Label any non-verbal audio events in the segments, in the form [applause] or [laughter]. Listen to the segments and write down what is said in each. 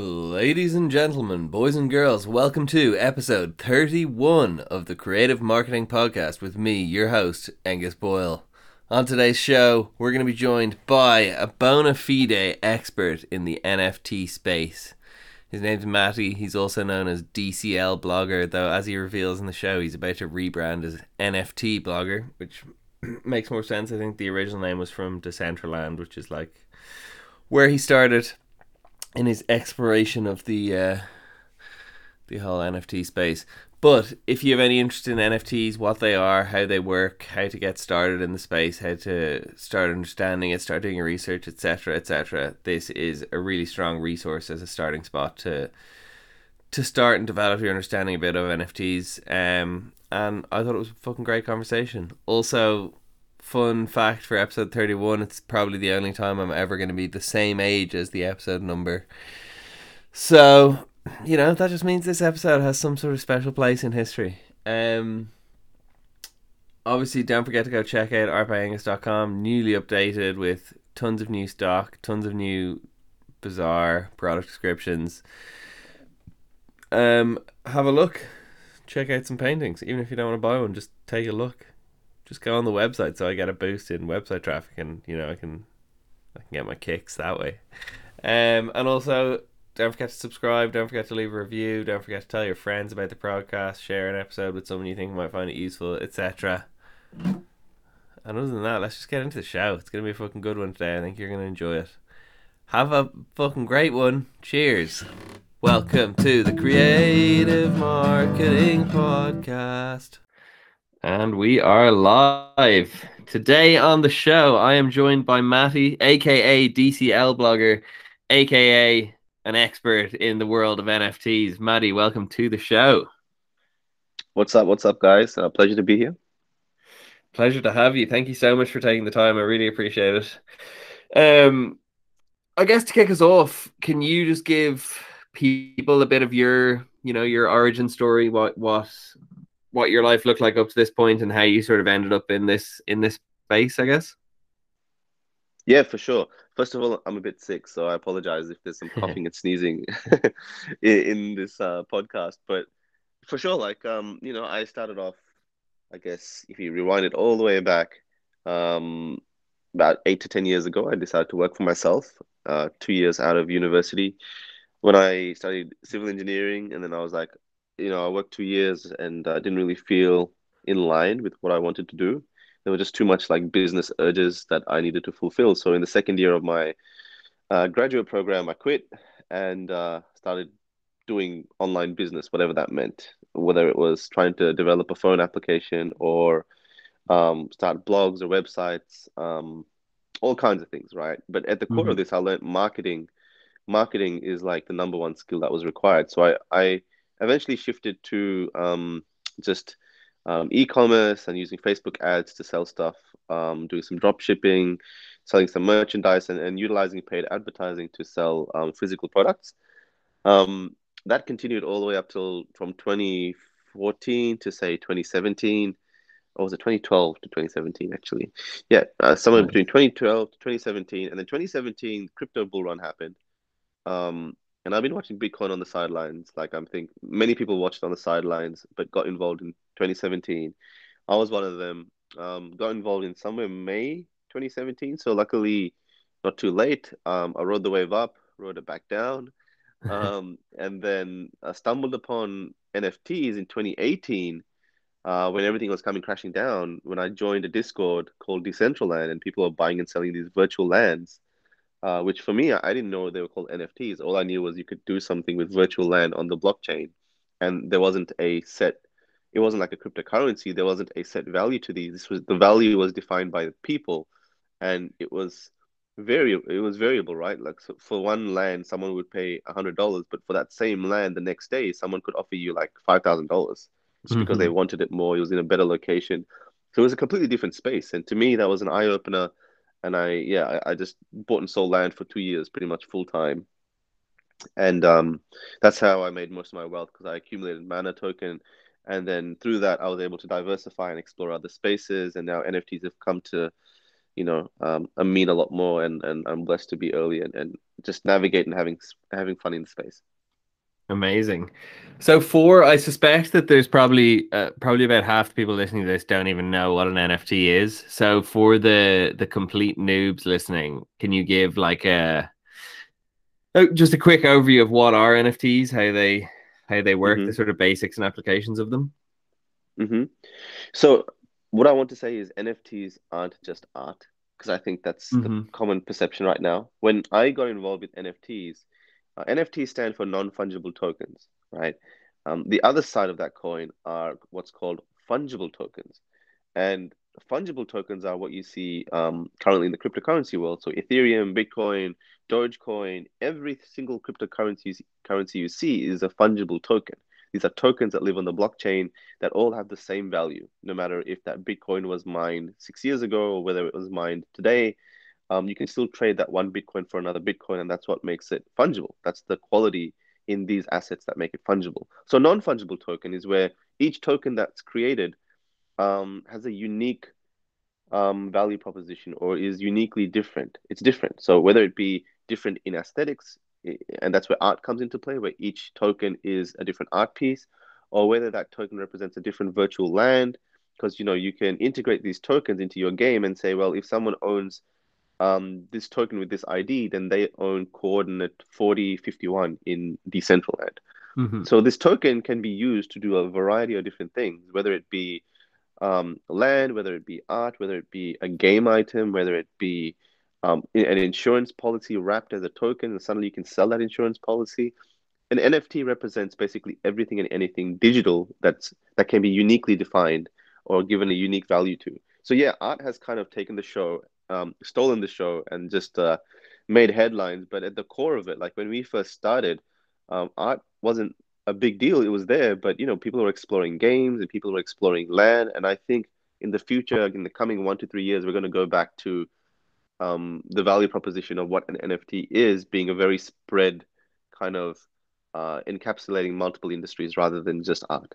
Ladies and gentlemen, boys and girls, welcome to episode 31 of the Creative Marketing Podcast with me, your host, Angus Boyle. On today's show, we're going to be joined by a bona fide expert in the NFT space. His name's Matty. He's also known as DCL Blogger, though, as he reveals in the show, he's about to rebrand as NFT Blogger, which [clears throat] makes more sense. I think the original name was from Decentraland, which is like where he started in his exploration of the uh, the whole NFT space. But if you have any interest in NFTs, what they are, how they work, how to get started in the space, how to start understanding it, start doing your research, etc., etc., this is a really strong resource as a starting spot to to start and develop your understanding a bit of NFTs. Um, and I thought it was a fucking great conversation. Also, fun fact for episode 31 it's probably the only time I'm ever going to be the same age as the episode number. So, you know, that just means this episode has some sort of special place in history. Um, obviously, don't forget to go check out artbyangus.com, newly updated with tons of new stock, tons of new bizarre product descriptions. Um, have a look, check out some paintings. Even if you don't want to buy one, just take a look just go on the website so I get a boost in website traffic and you know I can I can get my kicks that way. Um, and also don't forget to subscribe, don't forget to leave a review, don't forget to tell your friends about the podcast, share an episode with someone you think might find it useful, etc. And other than that, let's just get into the show. It's gonna be a fucking good one today. I think you're gonna enjoy it. Have a fucking great one. Cheers. Welcome to the Creative Marketing Podcast. And we are live. Today on the show, I am joined by Matty, aka DCL Blogger, aka an expert in the world of NFTs. Matty, welcome to the show. What's up? What's up, guys? Uh, pleasure to be here. Pleasure to have you. Thank you so much for taking the time. I really appreciate it. Um, I guess to kick us off, can you just give people a bit of your, you know, your origin story? What what what your life looked like up to this point and how you sort of ended up in this in this space, I guess. Yeah, for sure. First of all, I'm a bit sick, so I apologize if there's some [laughs] coughing and sneezing [laughs] in this uh, podcast. But for sure, like um, you know, I started off, I guess, if you rewind it all the way back, um, about eight to ten years ago, I decided to work for myself. Uh, two years out of university, when I studied civil engineering, and then I was like, you know, I worked two years and I uh, didn't really feel in line with what I wanted to do. There were just too much like business urges that I needed to fulfill. So in the second year of my uh, graduate program, I quit and uh, started doing online business, whatever that meant. Whether it was trying to develop a phone application or um, start blogs or websites, um, all kinds of things, right? But at the core mm-hmm. of this, I learned marketing. Marketing is like the number one skill that was required. So I, I eventually shifted to um, just um, e-commerce and using Facebook ads to sell stuff, um, doing some drop shipping, selling some merchandise, and, and utilizing paid advertising to sell um, physical products. Um, that continued all the way up till from 2014 to say 2017 or was it 2012 to 2017 actually? Yeah uh, somewhere between 2012 to 2017 and then 2017 crypto bull run happened. Um, and I've been watching Bitcoin on the sidelines. Like I'm think many people watched on the sidelines, but got involved in 2017. I was one of them. Um, got involved in somewhere May 2017. So luckily, not too late. Um, I rode the wave up, rode it back down, [laughs] um, and then I stumbled upon NFTs in 2018. Uh, when everything was coming crashing down, when I joined a Discord called Decentraland, and people were buying and selling these virtual lands, uh, which for me, I didn't know they were called NFTs. All I knew was you could do something with virtual land on the blockchain, and there wasn't a set. It wasn't like a cryptocurrency. There wasn't a set value to these. This was the value was defined by the people, and it was very it was variable, right? Like so for one land, someone would pay a hundred dollars, but for that same land, the next day, someone could offer you like five thousand dollars just mm-hmm. because they wanted it more. It was in a better location, so it was a completely different space. And to me, that was an eye opener and I yeah I, I just bought and sold land for two years, pretty much full time, and um, that's how I made most of my wealth because I accumulated mana token, and then through that I was able to diversify and explore other spaces, and now NFTs have come to, you know um, mean a lot more, and, and I'm blessed to be early and, and just navigate and having having fun in the space. Amazing. So for I suspect that there's probably uh, probably about half the people listening to this don't even know what an NFT is. So for the the complete noobs listening, can you give like a oh, just a quick overview of what are NFTs, how they how they work, mm-hmm. the sort of basics and applications of them? Mm-hmm. So what I want to say is NFTs aren't just art because I think that's mm-hmm. the common perception right now. When I got involved with NFTs, uh, NFTs stand for non fungible tokens, right? Um, the other side of that coin are what's called fungible tokens. And fungible tokens are what you see um, currently in the cryptocurrency world. So Ethereum, Bitcoin, Dogecoin, every single cryptocurrency currency you see is a fungible token. These are tokens that live on the blockchain that all have the same value, no matter if that Bitcoin was mined six years ago or whether it was mined today. Um, you can still trade that one Bitcoin for another Bitcoin, and that's what makes it fungible. That's the quality in these assets that make it fungible. So, non fungible token is where each token that's created um, has a unique um, value proposition or is uniquely different. It's different. So, whether it be different in aesthetics, and that's where art comes into play, where each token is a different art piece, or whether that token represents a different virtual land, because you know you can integrate these tokens into your game and say, well, if someone owns um, this token with this ID, then they own coordinate 4051 in Decentraland. Mm-hmm. So this token can be used to do a variety of different things, whether it be um, land, whether it be art, whether it be a game item, whether it be um, an insurance policy wrapped as a token, and suddenly you can sell that insurance policy. An NFT represents basically everything and anything digital that's that can be uniquely defined or given a unique value to. So yeah, art has kind of taken the show, um, stolen the show, and just uh, made headlines. But at the core of it, like when we first started, um, art wasn't a big deal. It was there, but you know, people were exploring games and people were exploring land. And I think in the future, in the coming one to three years, we're going to go back to um, the value proposition of what an NFT is being a very spread kind of uh, encapsulating multiple industries rather than just art.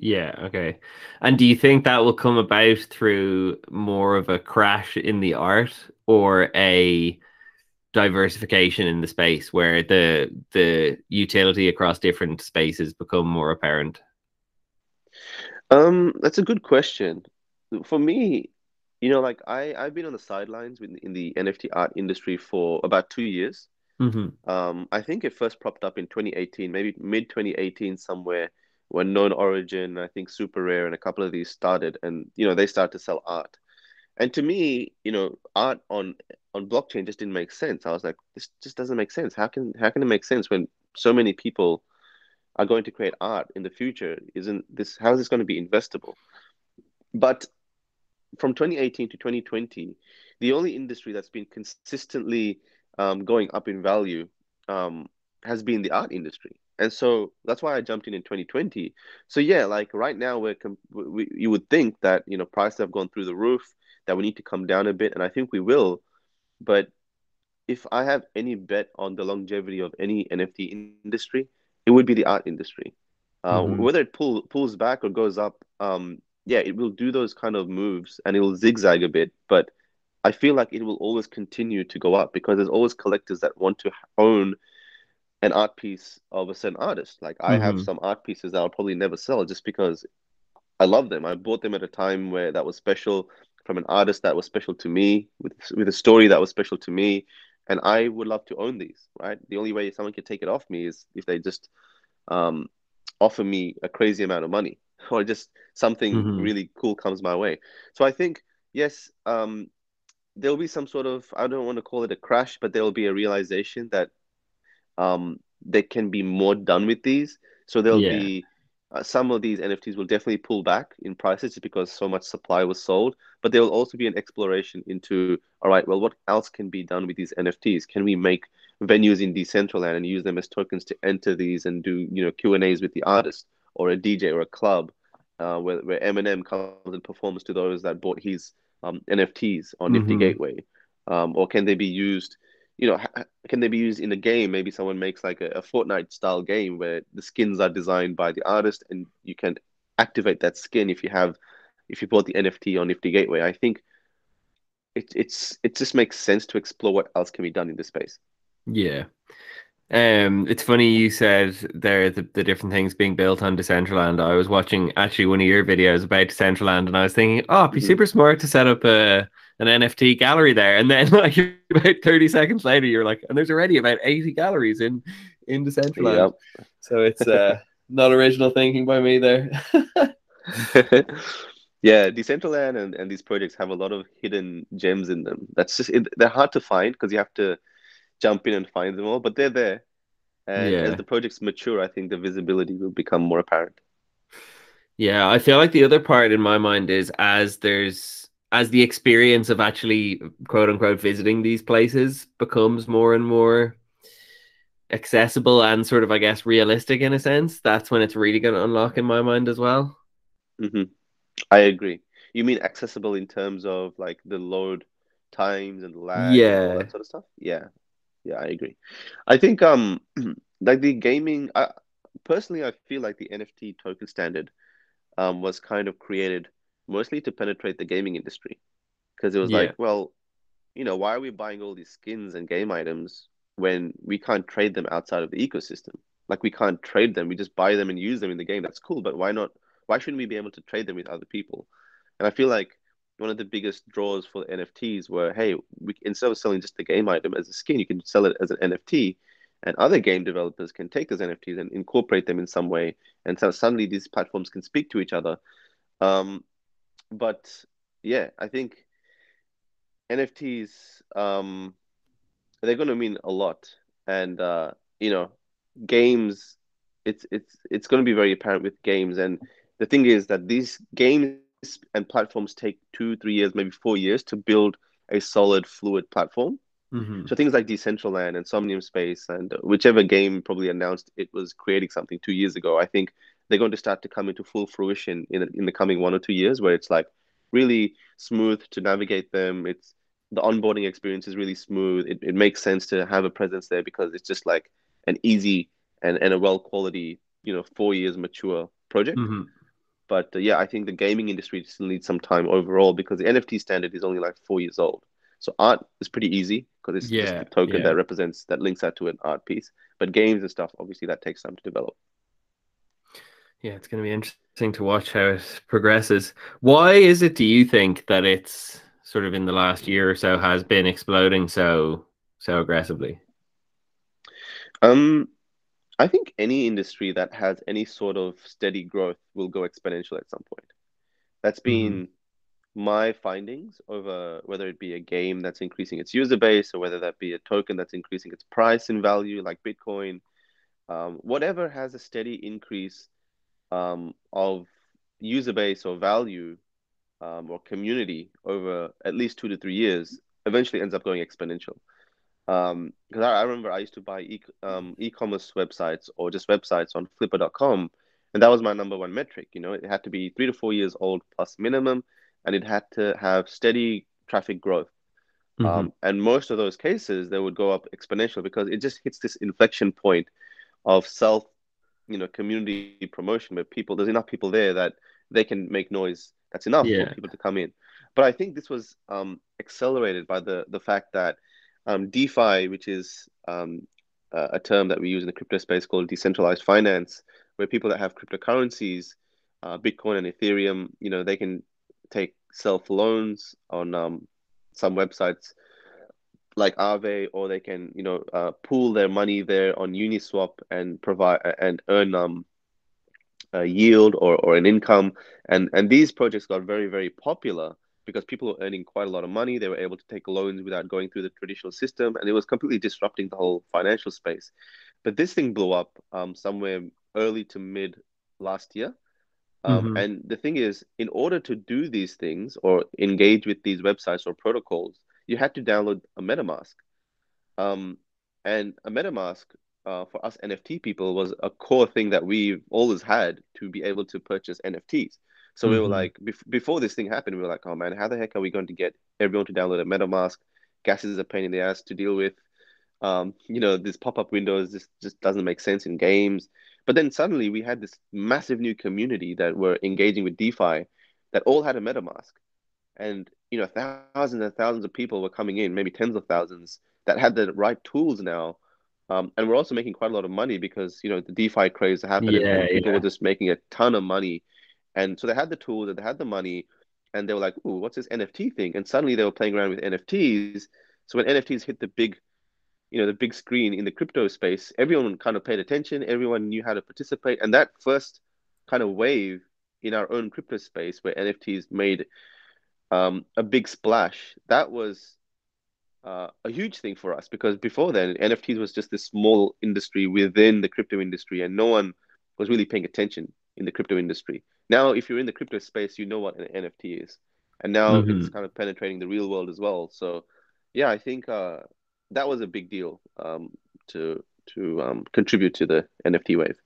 Yeah, okay. And do you think that will come about through more of a crash in the art or a diversification in the space where the the utility across different spaces become more apparent? Um, that's a good question. For me, you know, like I I've been on the sidelines in, in the NFT art industry for about two years. Mm-hmm. Um, I think it first propped up in 2018, maybe mid 2018 somewhere when Known Origin, I think Super Rare, and a couple of these started, and you know they started to sell art. And to me, you know, art on on blockchain just didn't make sense. I was like, this just doesn't make sense. How can how can it make sense when so many people are going to create art in the future? Isn't this how is this going to be investable? But from 2018 to 2020, the only industry that's been consistently um, going up in value um, has been the art industry. And so that's why I jumped in in 2020. So yeah, like right now, we're com- we, you would think that you know prices have gone through the roof, that we need to come down a bit, and I think we will. But if I have any bet on the longevity of any NFT industry, it would be the art industry. Uh, mm-hmm. Whether it pull, pulls back or goes up, um, yeah, it will do those kind of moves and it will zigzag a bit, but I feel like it will always continue to go up because there's always collectors that want to own an art piece of a certain artist. Like I mm-hmm. have some art pieces that I'll probably never sell just because I love them. I bought them at a time where that was special from an artist that was special to me with with a story that was special to me, and I would love to own these. Right, the only way someone could take it off me is if they just um, offer me a crazy amount of money. [laughs] or just something mm-hmm. really cool comes my way. So I think yes, um, there'll be some sort of I don't want to call it a crash, but there will be a realization that um, there can be more done with these. So there'll yeah. be uh, some of these NFTs will definitely pull back in prices just because so much supply was sold. But there will also be an exploration into all right, well, what else can be done with these NFTs? Can we make venues in Decentraland and use them as tokens to enter these and do you know Q and A's with the artist? or a DJ or a club uh, where, where Eminem comes and performs to those that bought his um, NFTs on Nifty mm-hmm. Gateway? Um, or can they be used, you know, can they be used in a game? Maybe someone makes like a, a Fortnite style game where the skins are designed by the artist and you can activate that skin if you have, if you bought the NFT on Nifty Gateway. I think it it's it just makes sense to explore what else can be done in this space. Yeah. Um, it's funny you said there the, the different things being built on Decentraland. I was watching actually one of your videos about Decentraland, and I was thinking, oh, it'd be mm-hmm. super smart to set up a an NFT gallery there. And then [laughs] like about 30 seconds later, you're like, and there's already about 80 galleries in in Decentraland. Yep. So it's uh [laughs] not original thinking by me there. [laughs] yeah, Decentraland and, and these projects have a lot of hidden gems in them. That's just it, they're hard to find because you have to jump in and find them all, but they're there. And yeah. as the projects mature, I think the visibility will become more apparent. Yeah, I feel like the other part in my mind is as there's as the experience of actually quote unquote visiting these places becomes more and more accessible and sort of I guess realistic in a sense, that's when it's really going to unlock in my mind as well. Mm-hmm. I agree. You mean accessible in terms of like the load times and lag yeah. and all that sort of stuff? Yeah, yeah, I agree. I think um [clears throat] like the gaming I personally I feel like the NFT token standard um was kind of created mostly to penetrate the gaming industry. Because it was yeah. like, well, you know, why are we buying all these skins and game items when we can't trade them outside of the ecosystem? Like we can't trade them, we just buy them and use them in the game. That's cool, but why not why shouldn't we be able to trade them with other people? And I feel like one of the biggest draws for NFTs were, hey, we, instead of selling just the game item as a skin, you can sell it as an NFT, and other game developers can take those NFTs and incorporate them in some way, and so suddenly these platforms can speak to each other. Um, but yeah, I think NFTs um, they're going to mean a lot, and uh, you know, games. It's it's it's going to be very apparent with games, and the thing is that these games and platforms take two, three years, maybe four years to build a solid, fluid platform. Mm-hmm. So things like Decentraland and Somnium Space and whichever game probably announced it was creating something two years ago, I think they're going to start to come into full fruition in in the coming one or two years, where it's like really smooth to navigate them. It's the onboarding experience is really smooth. It, it makes sense to have a presence there because it's just like an easy and, and a well quality, you know, four years mature project. Mm-hmm. But uh, yeah, I think the gaming industry still needs some time overall because the NFT standard is only like four years old. So art is pretty easy because it's yeah, just a token yeah. that represents that links out to an art piece. But games and stuff, obviously, that takes time to develop. Yeah, it's going to be interesting to watch how it progresses. Why is it, do you think, that it's sort of in the last year or so has been exploding so so aggressively? Um, I think any industry that has any sort of steady growth will go exponential at some point. That's been mm-hmm. my findings over whether it be a game that's increasing its user base or whether that be a token that's increasing its price and value, like Bitcoin. Um, whatever has a steady increase um, of user base or value um, or community over at least two to three years eventually ends up going exponential because um, I, I, remember I used to buy e- um, e-commerce websites or just websites on flippa.com, and that was my number one metric. You know, it had to be three to four years old plus minimum, and it had to have steady traffic growth. Mm-hmm. Um, and most of those cases, they would go up exponential because it just hits this inflection point of self, you know, community promotion where people there's enough people there that they can make noise. That's enough yeah. for people to come in. But I think this was um, accelerated by the the fact that um, DeFi, which is um, a term that we use in the crypto space called decentralized finance, where people that have cryptocurrencies, uh, Bitcoin and Ethereum, you know, they can take self loans on um, some websites like Aave, or they can, you know, uh, pool their money there on Uniswap and provide and earn um, a yield or, or an income. And and these projects got very very popular because people were earning quite a lot of money. They were able to take loans without going through the traditional system, and it was completely disrupting the whole financial space. But this thing blew up um, somewhere early to mid last year. Um, mm-hmm. And the thing is, in order to do these things or engage with these websites or protocols, you had to download a MetaMask. Um, and a MetaMask uh, for us NFT people was a core thing that we've always had to be able to purchase NFTs. So mm-hmm. we were mm-hmm. like, bef- before this thing happened, we were like, oh man, how the heck are we going to get everyone to download a MetaMask? Gas is a pain in the ass to deal with. Um, you know, this pop up windows just, just doesn't make sense in games. But then suddenly we had this massive new community that were engaging with DeFi that all had a MetaMask. And you know, thousands and thousands of people were coming in, maybe tens of thousands that had the right tools now. Um, and we're also making quite a lot of money because you know the DeFi craze happened Yeah, and people yeah. were just making a ton of money, and so they had the tools and they had the money, and they were like, "Ooh, what's this NFT thing?" And suddenly they were playing around with NFTs. So when NFTs hit the big, you know, the big screen in the crypto space, everyone kind of paid attention. Everyone knew how to participate, and that first kind of wave in our own crypto space where NFTs made um, a big splash. That was uh, a huge thing for us because before then, NFTs was just this small industry within the crypto industry, and no one was really paying attention in the crypto industry. Now, if you're in the crypto space, you know what an NFT is, and now it's hmm kind of penetrating the real world as well. So, yeah, I think uh, that was a big deal um, to to um, contribute to the NFT wave.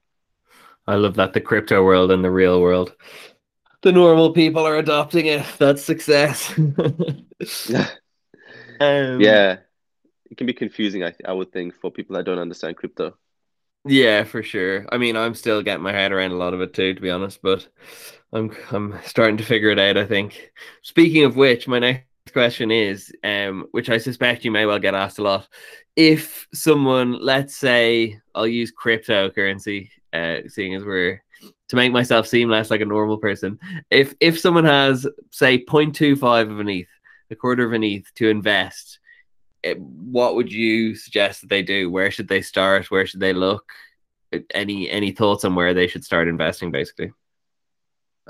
I love that the crypto world and the real world. The normal people are adopting it. That's success. [laughs] Um, Yeah, it can be confusing, I, I would think, for people that don't understand crypto. yeah, for sure. I mean, I'm still getting my head around a lot of it too, to be honest, but I'm I'm starting to figure it out, I think. Speaking of which, my next question is, um, which I suspect you may well get asked a lot. If someone, let's say, I'll use cryptocurrency, uh, seeing as we're to make myself seem less like a normal person. If if someone has, say, 0.25 of an ETH, a quarter of an ETH to invest, eh, what would you suggest that they do? Where should they start? Where should they look? Any any thoughts on where they should start investing, basically?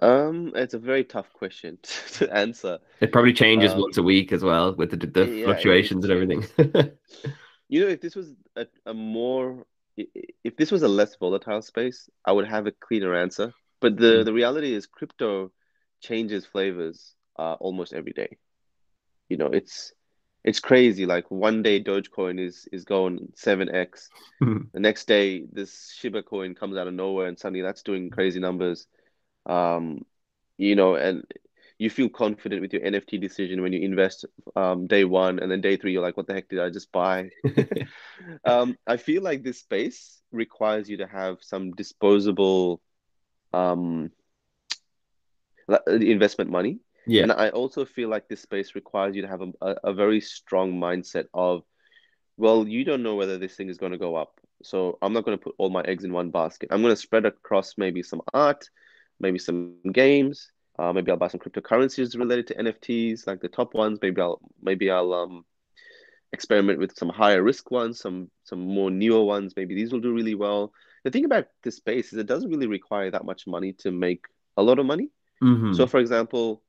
Um, it's a very tough question [laughs] to answer. It probably changes Um, once a week as well with the the yeah, it, it fluctuations and everything. [laughs] You know, if this was a, a more, if this was a less volatile space, I would have a cleaner answer. But the Mm. the reality is, crypto changes flavors uh, almost every day. You know, it's it's crazy. Like one day Dogecoin is is going 7x. The next day, this Shiba coin comes out of nowhere, and suddenly that's doing crazy numbers. Um, you know, and you feel confident with your NFT decision when you invest um, day one, and then day three, you're like, what the heck did I just buy? [laughs] [laughs] Um, I feel like this space requires you to have some disposable um, investment money. Yeah. And I also feel like this space requires you to have a, a very strong mindset of, well, you don't know whether this thing is going to go up. So I'm not going to put all my eggs in one basket. I'm going to spread across maybe some art, maybe some games. Uh, maybe I'll buy some cryptocurrencies related to NFTs, like the top ones. Maybe I'll maybe I'll um experiment with some higher risk ones, some some more newer ones. Maybe these will do really well. The thing about this space is it doesn't really require that much money to make a lot of money. So, hmm for example,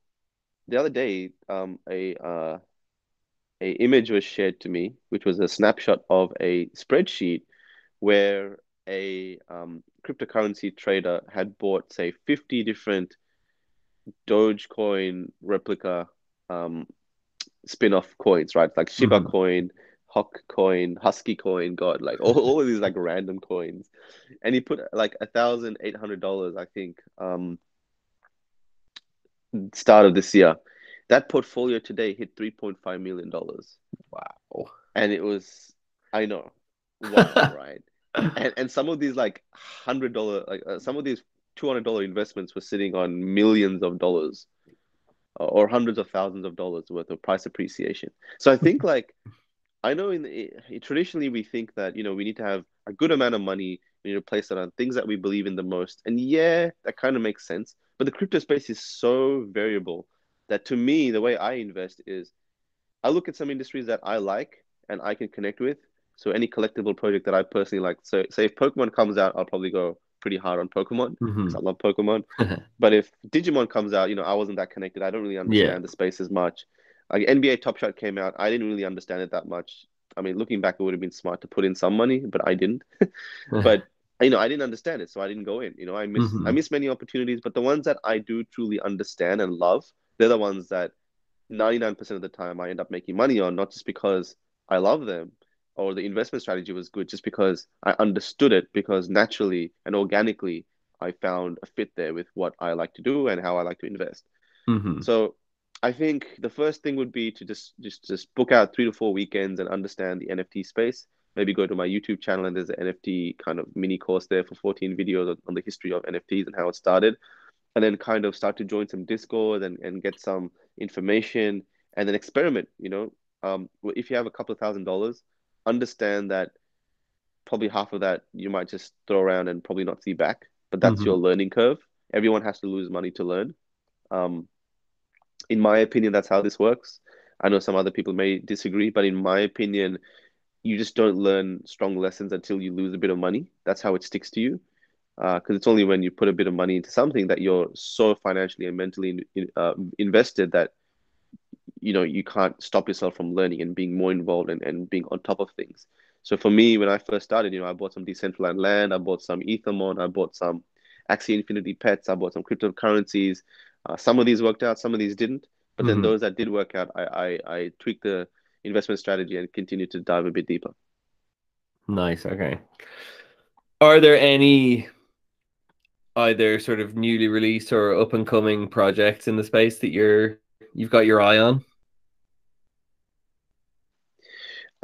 the other day, um, a uh, a image was shared to me, which was a snapshot of a spreadsheet where a um, cryptocurrency trader had bought, say, 50 different Dogecoin replica um, spin-off coins, right? Like Shiba hmm coin, Hawk coin, Husky coin, God, like all, all of these like random coins. And he put like a thousand eight hundred dollars, I think, um, start of this year. That portfolio today hit three point five million dollars. Wow. And it was, I know, [laughs] wow, right? And and some of these like hundred dollar, like uh, some of these two hundred dollar investments were sitting on millions of dollars uh, or hundreds of thousands of dollars worth of price appreciation. So I think [laughs] like I know in the, traditionally we think that you know we need to have a good amount of money. We need to place it on things that we believe in the most, and yeah, that kind of makes sense. But the crypto space is so variable that to me, the way I invest is I look at some industries that I like and I can connect with. So any collectible project that I personally like. So say if Pokemon comes out, I'll probably go pretty hard on Pokemon because hmm I love Pokemon. [laughs] But if Digimon comes out, you know, I wasn't that connected. I don't really Yeah. understand the space as much. Like NBA Top Shot came out, I didn't really understand it that much. I mean, looking back, it would have been smart to put in some money, but I didn't. [laughs] [laughs] But you know, I didn't understand it, so I didn't go in. You know, I miss I hmm miss many opportunities, but the ones that I do truly understand and love, they're the ones that 99% of the time I end up making money on, not just because I love them or the investment strategy was good, just because I understood it because naturally and organically I found a fit there with what I like to do and how I like to invest. hmm So I think the first thing would be to just just just book out three to four weekends and understand the NFT space. Maybe go to my YouTube channel and there's an NFT kind of mini course there for 14 videos on, on the history of NFTs and how it started. And then kind of start to join some Discord and, and get some information and then experiment. You know, um, if you have a couple of thousand dollars, understand that probably half of that you might just throw around and probably not see back. But that's Mhm. your learning curve. Everyone has to lose money to learn. Um, in my opinion, that's how this works. I know some other people may disagree, but in my opinion, you just don't learn strong lessons until you lose a bit of money. That's how it sticks to you. Because it's only when you put a bit of money into something that you're so financially and mentally in, in, uh, invested that you know you can't stop yourself from learning and being more involved and, and being on top of things. So for me, when I first started, you know, I bought some Decentraland, I bought some Ethermon, I bought some Axie Infinity pets, I bought some cryptocurrencies. Uh, some of these worked out, some of these didn't. But then Mhm. those that did work out, I, I, I tweaked the investment strategy and continued to dive a bit deeper. Nice. Okay. Are there any either sort of newly released or up and coming projects in the space that you're you've got your eye on?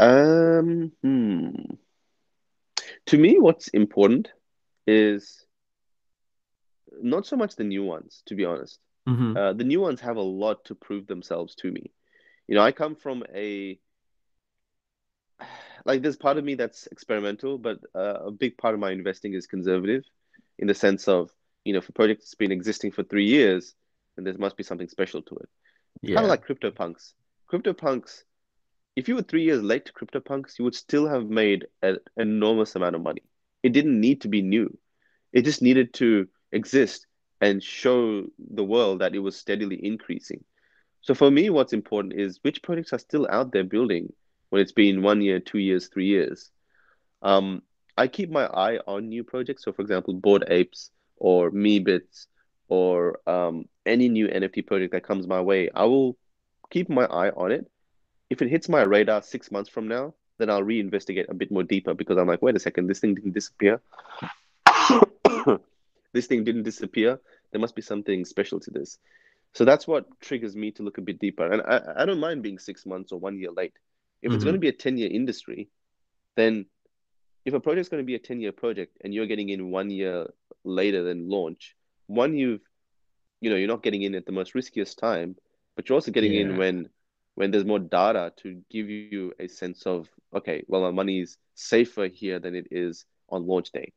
Um, hmm. To me, what's important is not so much the new ones, to be honest. Mm-hmm. Uh, the new ones have a lot to prove themselves to me. You know, I come from a [sighs] like there's part of me that's experimental, but uh, a big part of my investing is conservative, in the sense of you know, if a project has been existing for three years, then there must be something special to it. Yeah. Kind of like CryptoPunks. CryptoPunks, if you were three years late to CryptoPunks, you would still have made an enormous amount of money. It didn't need to be new. It just needed to exist and show the world that it was steadily increasing. So for me, what's important is which projects are still out there building when it's been one year, two years, three years. Um, I keep my eye on new projects. So for example, Bored Apes or Meebits or um, any new NFT project that comes my way, I will keep my eye on it. If it hits my radar six months from now, then I'll reinvestigate a bit more deeper because I'm like, wait a second, this thing didn't disappear. [coughs] this thing didn't disappear. There must be something special to this. So that's what triggers me to look a bit deeper. And I, I don't mind being six months or one year late. If it's Mhm. going to be a 10 year industry, then if a project's going to be a 10 year project and you're getting in one year later than launch, one, you've, you know, you're not getting in at the most riskiest time, but you're also getting in when when there's more data to give you a sense of, okay, well, my money's safer here than it is on launch day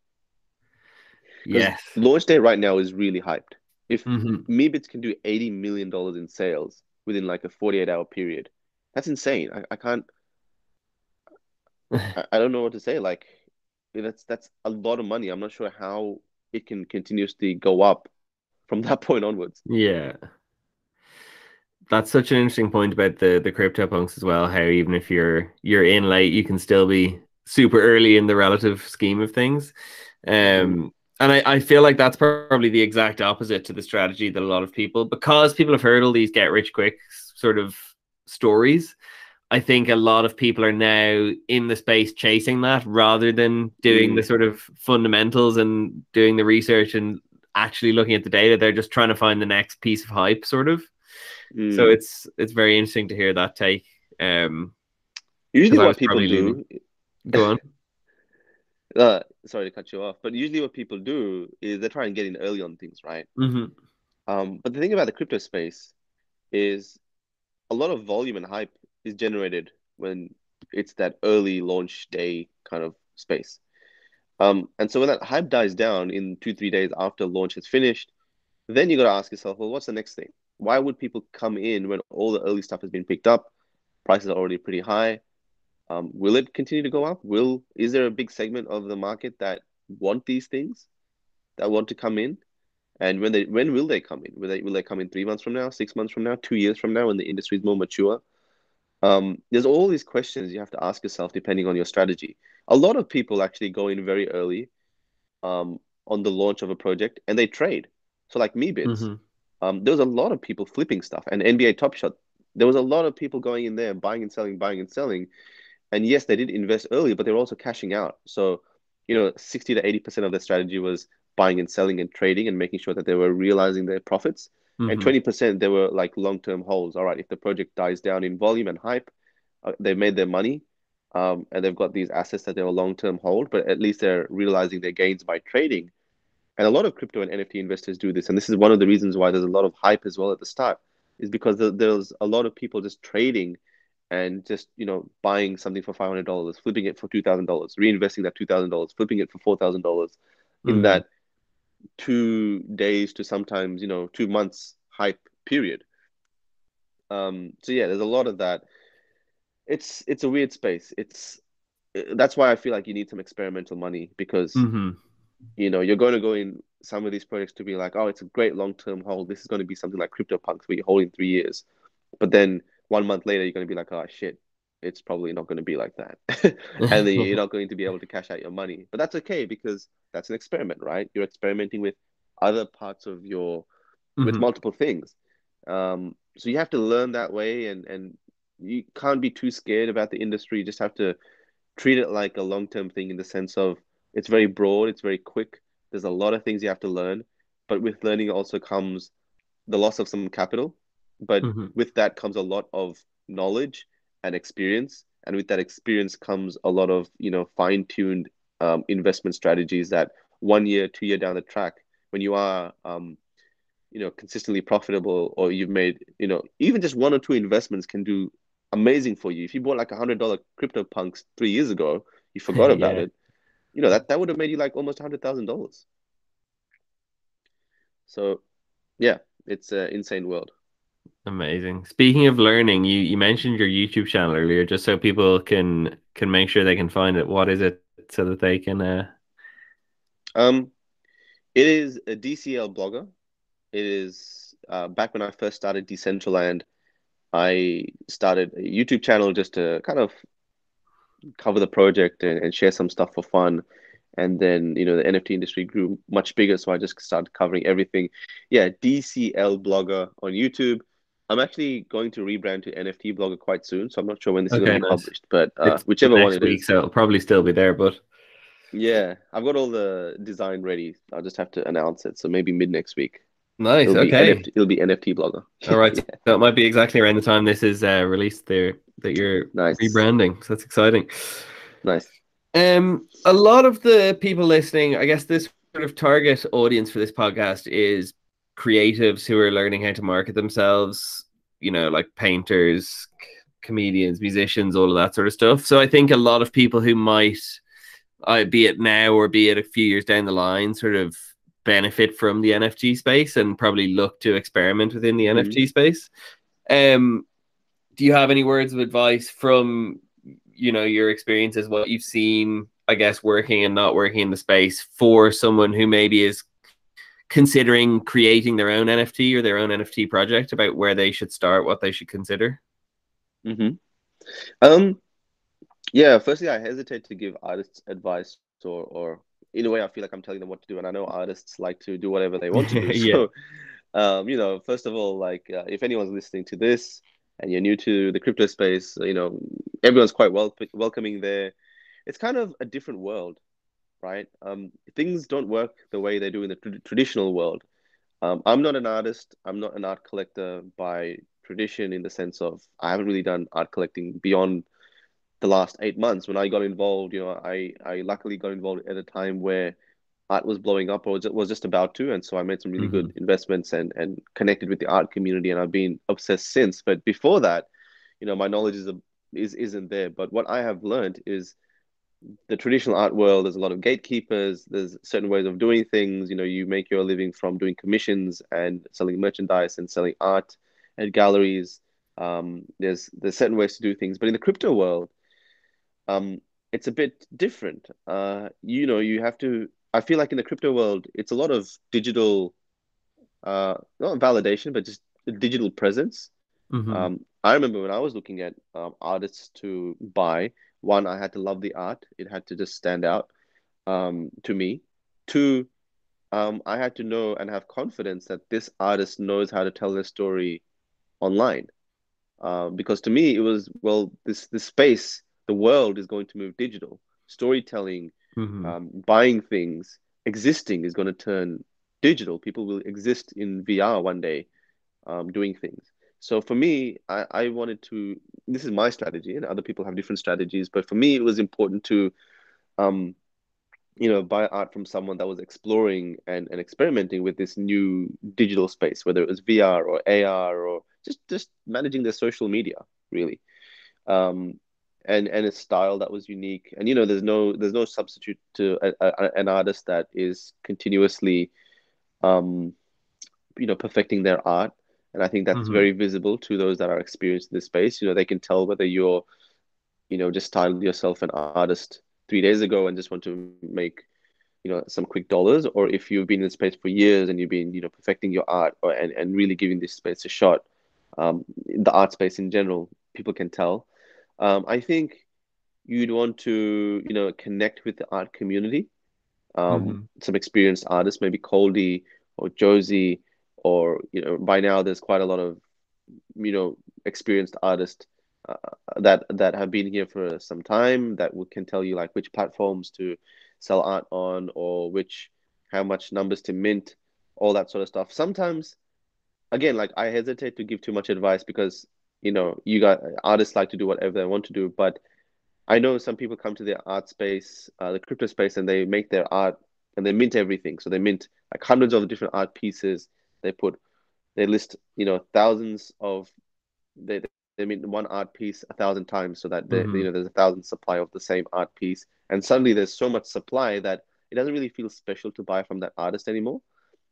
Yes. Launch day right now is really hyped. If Mhm. Meebits can do $80 million in sales within like a 48 hour period, that's insane. I, I can't, [laughs] I, I don't know what to say. Like, that's that's a lot of money. I'm not sure how it can continuously go up from [laughs] that point onwards. Yeah. That's such an interesting point about the the crypto punks as well. How even if you're you're in late, you can still be super early in the relative scheme of things. Um, and I, I feel like that's probably the exact opposite to the strategy that a lot of people, because people have heard all these get rich quick sort of stories. I think a lot of people are now in the space chasing that rather than doing the Mm. sort of fundamentals and doing the research and actually looking at the data. They're just trying to find the next piece of hype, sort of. So Mm. it's it's very interesting to hear that take. Um, Usually, what people do, [laughs] go on. uh, sorry to cut you off, but usually what people do is they try and get in early on things, right? hmm Um, but the thing about the crypto space is a lot of volume and hype is generated when it's that early launch day kind of space. Um, and so when that hype dies down in two, three days after launch has finished, then you got to ask yourself, well, what's the next thing? Why would people come in when all the early stuff has been picked up? Prices are already pretty high. Um, will it continue to go up? Will is there a big segment of the market that want these things, that want to come in? And when they when will they come in? Will they will they come in three months from now, six months from now, two years from now, when the industry is more mature? Um, there's all these questions you have to ask yourself depending on your strategy. A lot of people actually go in very early um, on the launch of a project and they trade. So like Meebits, hmm um, there was a lot of people flipping stuff and NBA Top Shot. There was a lot of people going in there buying and selling, buying and selling. And yes, they did invest early, but they were also cashing out. So, you know, 60 to 80% of their strategy was buying and selling and trading and making sure that they were realizing their profits. And 20% they were like long-term holds. All right, if the project dies down in volume and hype, uh, they've made their money. Um, and they've got these assets that they will long-term hold, but at least they're realizing their gains by trading. And a lot of crypto and NFT investors do this. And this is one of the reasons why there's a lot of hype as well at the start. is because there's a lot of people just trading and just you know buying something for five hundred dollars, flipping it for two thousand dollars, reinvesting that two thousand dollars, flipping it for four thousand dollars in mm-hmm. that two days to sometimes you know two months hype period. Um, so yeah, there's a lot of that. It's it's a weird space. It's that's why I feel like you need some experimental money because mm-hmm. You know you're going to go in some of these projects to be like, oh, it's a great long term hold. This is going to be something like CryptoPunks where you hold in three years, but then one month later you're going to be like, oh shit, it's probably not going to be like that, [laughs] and then you're not going to be able to cash out your money. But that's okay because that's an experiment, right? You're experimenting with other parts of your mm-hmm. with multiple things. Um, so you have to learn that way, and and you can't be too scared about the industry. You just have to treat it like a long term thing in the sense of it's very broad, it's very quick. There's a lot of things you have to learn, but with learning also comes the loss of some capital. But mm-hmm. with that comes a lot of knowledge and experience, and with that experience comes a lot of you know fine tuned um, investment strategies that one year, two year down the track, when you are um, you know consistently profitable or you've made you know even just one or two investments can do amazing for you if you bought like a hundred dollar crypto punks three years ago you forgot [laughs] about yeah. it you know that that would have made you like almost a hundred thousand dollars. So yeah it's an insane world. Amazing. Speaking of learning you you mentioned your youtube channel earlier just so people can can make sure they can find it. What is it so that they can uh um it is a dcl blogger. It is uh, back when i first started decentraland i started a youtube channel just to kind of cover the project and, and share some stuff for fun. And then you know the nft industry grew much bigger so i just started covering everything. Yeah dcl blogger on youtube. I'm actually going to rebrand to nft blogger quite soon so i'm not sure when this okay, is going to be published but uh, whichever one it week, is so it'll probably still be there but yeah i've got all the design ready. I'll just have to announce it so maybe mid next week Nice. It'll okay. Be it'll be NFT blogger. [laughs] All right. yeah. That might be exactly around the time this is uh, released there that you're nice. rebranding. So that's exciting. Nice. Um, a lot of the people listening, I guess this sort of target audience for this podcast is creatives who are learning how to market themselves, you know, like painters, comedians, musicians, all of that sort of stuff. So I think a lot of people who might, uh, be it now or be it a few years down the line, sort of benefit from the NFT space and probably look to experiment within the mm-hmm. NFT space. Um, do you have any words of advice from you know your experiences, what you've seen, I guess, working and not working in the space for someone who maybe is considering creating their own NFT or their own NFT project about where they should start, what they should consider? Hmm. Um. Yeah. Firstly, I hesitate to give artists advice or or in a way, I feel like I'm telling them what to do, and I know artists like to do whatever they want to do. [laughs] yeah. So, um, you know, first of all, like uh, if anyone's listening to this and you're new to the crypto space, you know, everyone's quite wel- welcoming there. It's kind of a different world, right? Um, things don't work the way they do in the tr- traditional world. Um, I'm not an artist. I'm not an art collector by tradition in the sense of I haven't really done art collecting beyond the last eight months when I got involved, you know, I, I luckily got involved at a time where art was blowing up or was just about to. And so I made some really mm-hmm. good investments and, and connected with the art community. And I've been obsessed since. But before that, you know, my knowledge is, a, is, isn't there. But what I have learned is the traditional art world, there's a lot of gatekeepers. There's certain ways of doing things. You know, you make your living from doing commissions and selling merchandise and selling art at galleries. Um, there's there's certain ways to do things, but in the crypto world, um, it's a bit different. Uh, you know, you have to. I feel like in the crypto world, it's a lot of digital, uh, not validation, but just digital presence. Mm-hmm. Um, I remember when I was looking at um, artists to buy. One, I had to love the art; it had to just stand out um, to me. Two, um, I had to know and have confidence that this artist knows how to tell their story online. Uh, because to me, it was well, this this space the world is going to move digital. Storytelling, mm-hmm. um, buying things, existing is going to turn digital. People will exist in VR one day, um, doing things. So for me, I, I wanted to. This is my strategy, and other people have different strategies. But for me, it was important to, um, you know, buy art from someone that was exploring and, and experimenting with this new digital space, whether it was VR or AR or just just managing their social media really, um, and and a style that was unique. And you know, there's no there's no substitute to a, a, an artist that is continuously, um, you know, perfecting their art. And I think that's mm-hmm. very visible to those that are experienced in this space. You know, they can tell whether you're, you know, just titled yourself an artist three days ago and just want to make you know some quick dollars or if you've been in space for years and you've been you know perfecting your art or, and, and really giving this space a shot um, the art space in general people can tell um, i think you'd want to you know connect with the art community um, mm-hmm. some experienced artists maybe Coldie or Josie or you know by now there's quite a lot of you know experienced artists uh, that that have been here for some time that can tell you like which platforms to sell art on or which how much numbers to mint all that sort of stuff sometimes again like i hesitate to give too much advice because you know you got artists like to do whatever they want to do but i know some people come to the art space uh, the crypto space and they make their art and they mint everything. So they mint like hundreds of different art pieces. They put they list you know thousands of they they mint one art piece a thousand times so that mm-hmm. you know there's a thousand supply of the same art piece. And suddenly there's so much supply that it doesn't really feel special to buy from that artist anymore.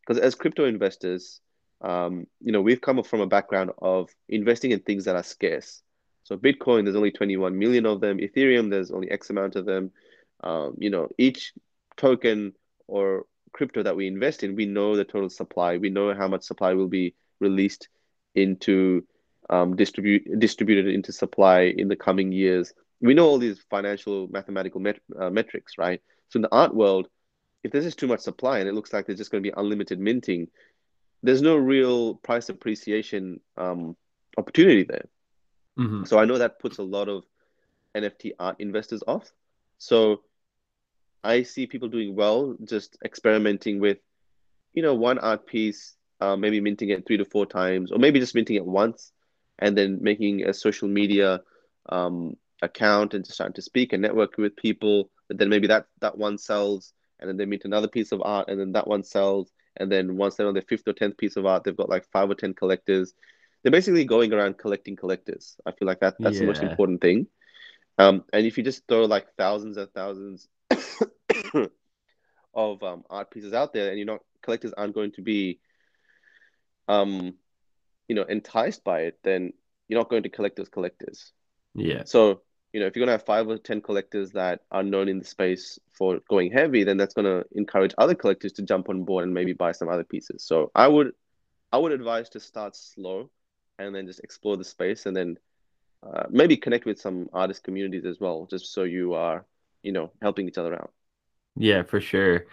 Because as crypto investors um, you know we've come from a background of investing in things that are scarce so bitcoin there's only 21 million of them ethereum there's only x amount of them um, you know each token or crypto that we invest in we know the total supply we know how much supply will be released into um, distribute distributed into supply in the coming years. We know all these financial mathematical met, uh, metrics, right? So in the art world, if there's just too much supply and it looks like there's just going to be unlimited minting, there's no real price appreciation um, opportunity there. Mm-hmm. So I know that puts a lot of NFT art investors off. So I see people doing well, just experimenting with, you know, one art piece, uh, maybe minting it three to four times, or maybe just minting it once, and then making a social media um, account and just starting to speak and network with people. And then maybe that that one sells, and then they meet another piece of art, and then that one sells. And then once they're on their fifth or tenth piece of art, they've got like five or ten collectors. They're basically going around collecting collectors. I feel like that that's yeah. the most important thing. Um, and if you just throw like thousands and thousands [coughs] of um, art pieces out there, and you're not collectors aren't going to be um, you know enticed by it, then you're not going to collect those collectors. Yeah. So you know if you're gonna have five or ten collectors that are known in the space for going heavy, then that's gonna encourage other collectors to jump on board and maybe buy some other pieces. So I would I would advise to start slow and then just explore the space and then uh, maybe connect with some artist communities as well, just so you are you know helping each other out. Yeah, for sure.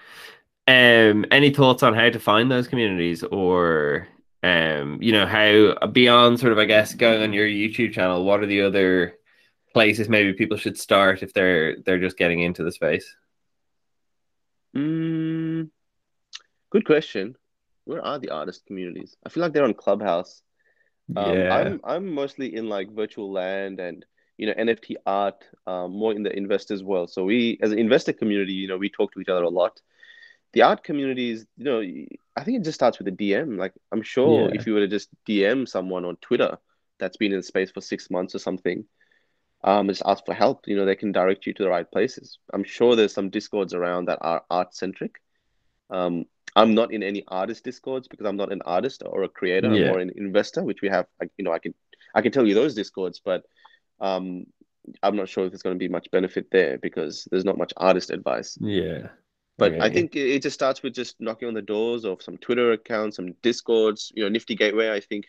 Um, any thoughts on how to find those communities or um you know how beyond sort of i guess going on your youtube channel what are the other places maybe people should start if they're they're just getting into the space mm, good question where are the artist communities i feel like they're on clubhouse um, yeah. i'm i'm mostly in like virtual land and you know nft art um, more in the investors world so we as an investor community you know we talk to each other a lot the art communities, you know, I think it just starts with a DM. Like I'm sure yeah. if you were to just DM someone on Twitter that's been in space for six months or something, um, just ask for help. You know, they can direct you to the right places. I'm sure there's some discords around that are art centric. Um, I'm not in any artist discords because I'm not an artist or a creator. Yeah. I'm an investor, which we have. You know, I can I can tell you those discords, but um, I'm not sure if there's going to be much benefit there because there's not much artist advice. Yeah. But okay. I think it just starts with just knocking on the doors of some Twitter accounts, some Discords, you know, Nifty Gateway. I think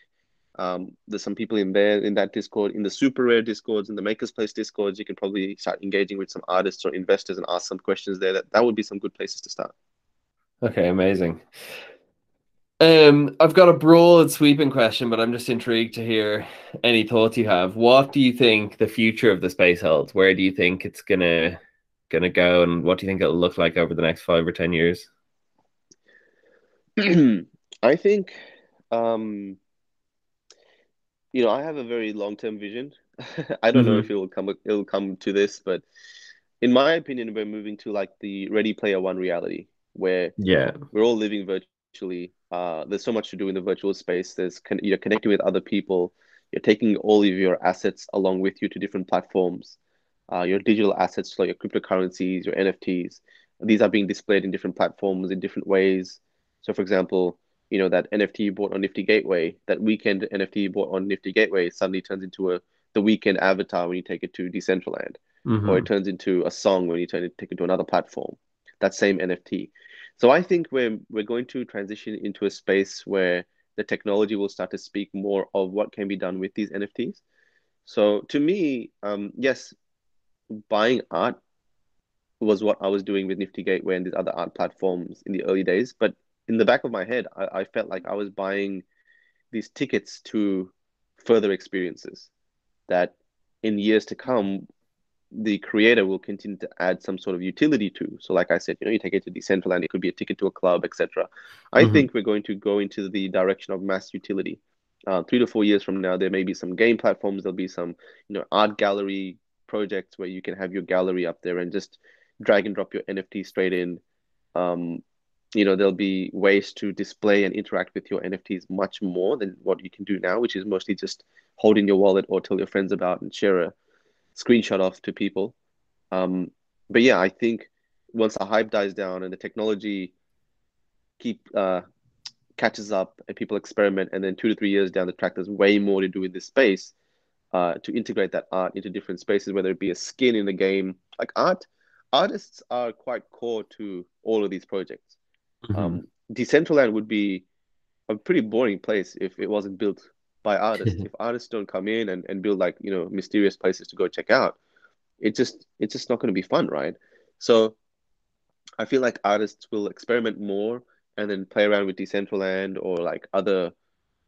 um, there's some people in there in that Discord, in the SuperRare Discords, in the MakersPlace Discords. You can probably start engaging with some artists or investors and ask some questions there. That that would be some good places to start. Okay, amazing. Um, I've got a broad sweeping question, but I'm just intrigued to hear any thoughts you have. What do you think the future of the space holds? Where do you think it's gonna going to go, and what do you think it'll look like over the next five or ten years? [clears throat] I think, um, you know, I have a very long term vision. [laughs] I don't mm-hmm. know if it will come it will come to this, but in my opinion, we're moving to like the Ready Player One reality, where yeah, we're all living virtually virtually. Uh, there's so much to do in the virtual space. There's con- you're connecting with other people. You're taking all of your assets along with you to different platforms. Uh, your digital assets, like your cryptocurrencies, your NFTs, these are being displayed in different platforms in different ways. So, for example, you know that NFT you bought on Nifty Gateway, that Weeknd NFT you bought on Nifty Gateway suddenly turns into a the Weeknd avatar when you take it to Decentraland, mm-hmm. or it turns into a song when you turn it take it to another platform. That same NFT. So I think we're we're going to transition into a space where the technology will start to speak more of what can be done with these NFTs. So to me, um, yes, buying art was what I was doing with Nifty Gateway and these other art platforms in the early days. But in the back of my head, I, I felt like I was buying these tickets to further experiences that in years to come, the creator will continue to add some sort of utility to. So, like I said, you know, you take it to Decentraland, it could be a ticket to a club, etc. I mm-hmm. think we're going to go into the direction of mass utility. Uh, three to four years from now, there may be some game platforms. There'll be some, you know, art gallery projects where you can have your gallery up there and just drag and drop your NFT straight in. Um, you know, there'll be ways to display and interact with your NFTs much more than what you can do now, which is mostly just hold in your wallet or tell your friends about and share a screenshot off to people. Um, but yeah, I think once the hype dies down and the technology keep uh, catches up and people experiment, and then two to three years down the track, there's way more to do in this space uh, to integrate that art into different spaces, whether it be a skin in the game, like art artists are quite core to all of these projects. Mm-hmm. Um, Decentraland would be a pretty boring place if it wasn't built by artists. [laughs] if artists don't come in and, and build like you know mysterious places to go check out, it just it's just not going to be fun, right? So I feel like artists will experiment more and then play around with Decentraland or like other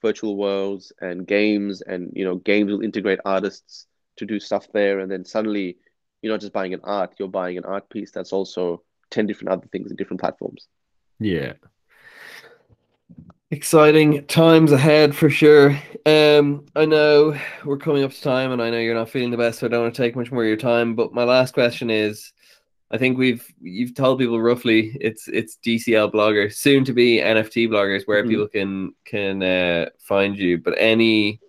virtual worlds and games, and you know games will integrate artists to do stuff there, and then suddenly you're not just buying an art, you're buying an art piece that's also 10 different other things in different platforms. Yeah. Exciting times ahead for sure. Um, I know we're coming up to time and I know you're not feeling the best, so I don't want to take much more of your time. But my last question is I think we've you've told people roughly it's it's DCL bloggers, soon to be NFT bloggers, where mm-hmm. people can can uh, find you. But any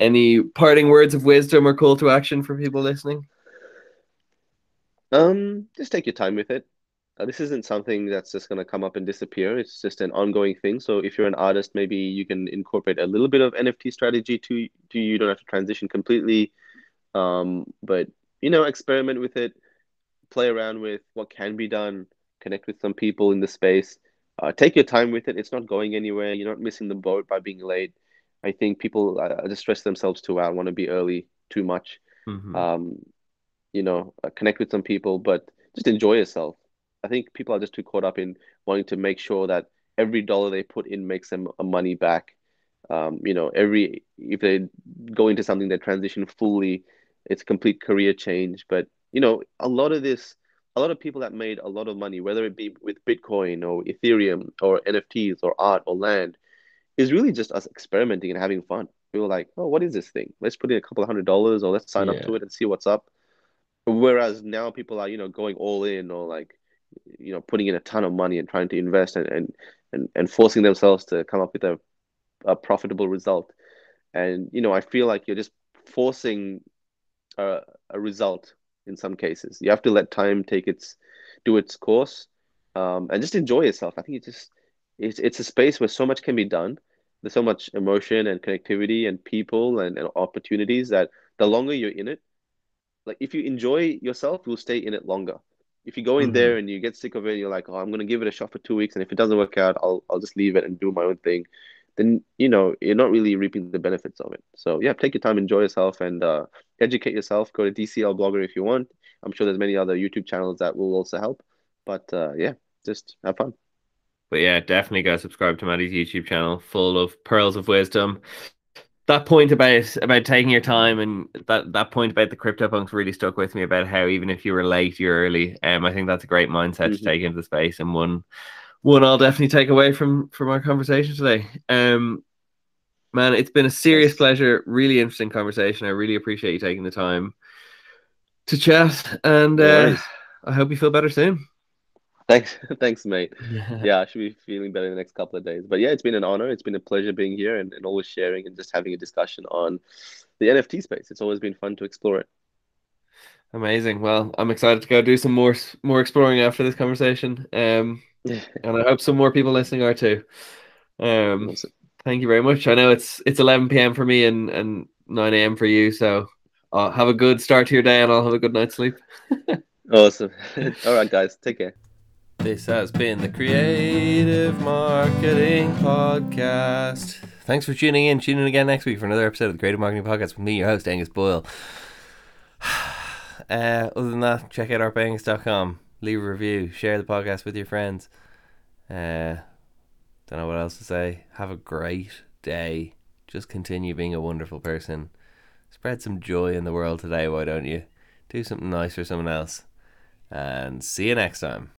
any parting words of wisdom or call to action for people listening? Um, just take your time with it. Uh, this isn't something that's just going to come up and disappear. It's just an ongoing thing. So if you're an artist, maybe you can incorporate a little bit of NFT strategy to to you. don't have to transition completely, um, but you know, experiment with it, play around with what can be done, connect with some people in the space. Uh, take your time with it. It's not going anywhere. You're not missing the boat by being late. I think people uh, just stress themselves too out, want to be early too much. Mm-hmm. Um, you know, uh, connect with some people, but just enjoy yourself. I think people are just too caught up in wanting to make sure that every dollar they put in makes them a money back. Um, you know, every if they go into something that transition fully, it's a complete career change. But you know, a lot of this, a lot of people that made a lot of money, whether it be with Bitcoin or Ethereum or NFTs or art or land, is really just us experimenting and having fun. We were like, oh, what is this thing? Let's put in a couple of hundred dollars or let's sign yeah. up to it and see what's up. Whereas now people are, you know, going all in or like, you know, putting in a ton of money and trying to invest and and and, and forcing themselves to come up with a, a profitable result. And you know, I feel like you're just forcing a, a result in some cases. You have to let time take its do its course, um, and just enjoy yourself. I think it's just it's it's a space where so much can be done. There's so much emotion and connectivity and people and, and opportunities that the longer you're in it, like if you enjoy yourself, you'll stay in it longer. If you go in mm-hmm. there and you get sick of it, you're like, oh, I'm gonna give it a shot for two weeks, and if it doesn't work out, I'll I'll just leave it and do my own thing. Then you know you're not really reaping the benefits of it. So yeah, take your time, enjoy yourself, and uh, educate yourself. Go to DCL Blogger if you want. I'm sure there's many other YouTube channels that will also help. But uh, yeah, just have fun. But yeah, definitely go subscribe to Matty's YouTube channel, full of pearls of wisdom that point about about taking your time and that that point about the CryptoPunks really stuck with me about how even if you were late, you're early. Um, I think that's a great mindset mm-hmm. to take into the space and one one I'll definitely take away from from our conversation today. Um, man, it's been a serious pleasure, really interesting conversation. I really appreciate you taking the time to chat, and uh, I hope you feel better soon. Thanks, [laughs] thanks, mate. Yeah, I should be feeling better in the next couple of days. But yeah, it's been an honor. It's been a pleasure being here and, and always sharing and just having a discussion on the NFT space. It's always been fun to explore it. Amazing. Well, I'm excited to go do some more more exploring after this conversation. Um, [laughs] and I hope some more people listening are too. Um, awesome. thank you very much. I know it's it's 11 p.m. for me and and 9 a.m. for you, so uh, have a good start to your day, and I'll have a good night's sleep. [laughs] awesome. All right, guys, take care. This has been the Creative Marketing Podcast. Thanks for tuning in. Tune in again next week for another episode of the Creative Marketing Podcast with me, your host, Angus Boyle. [sighs] Uh, other than that, check out arpangus.com. Leave a review. Share the podcast with your friends. Uh, don't know what else to say. Have a great day. Just continue being a wonderful person. Spread some joy in the world today, why don't you? Do something nice for someone else. And see you next time.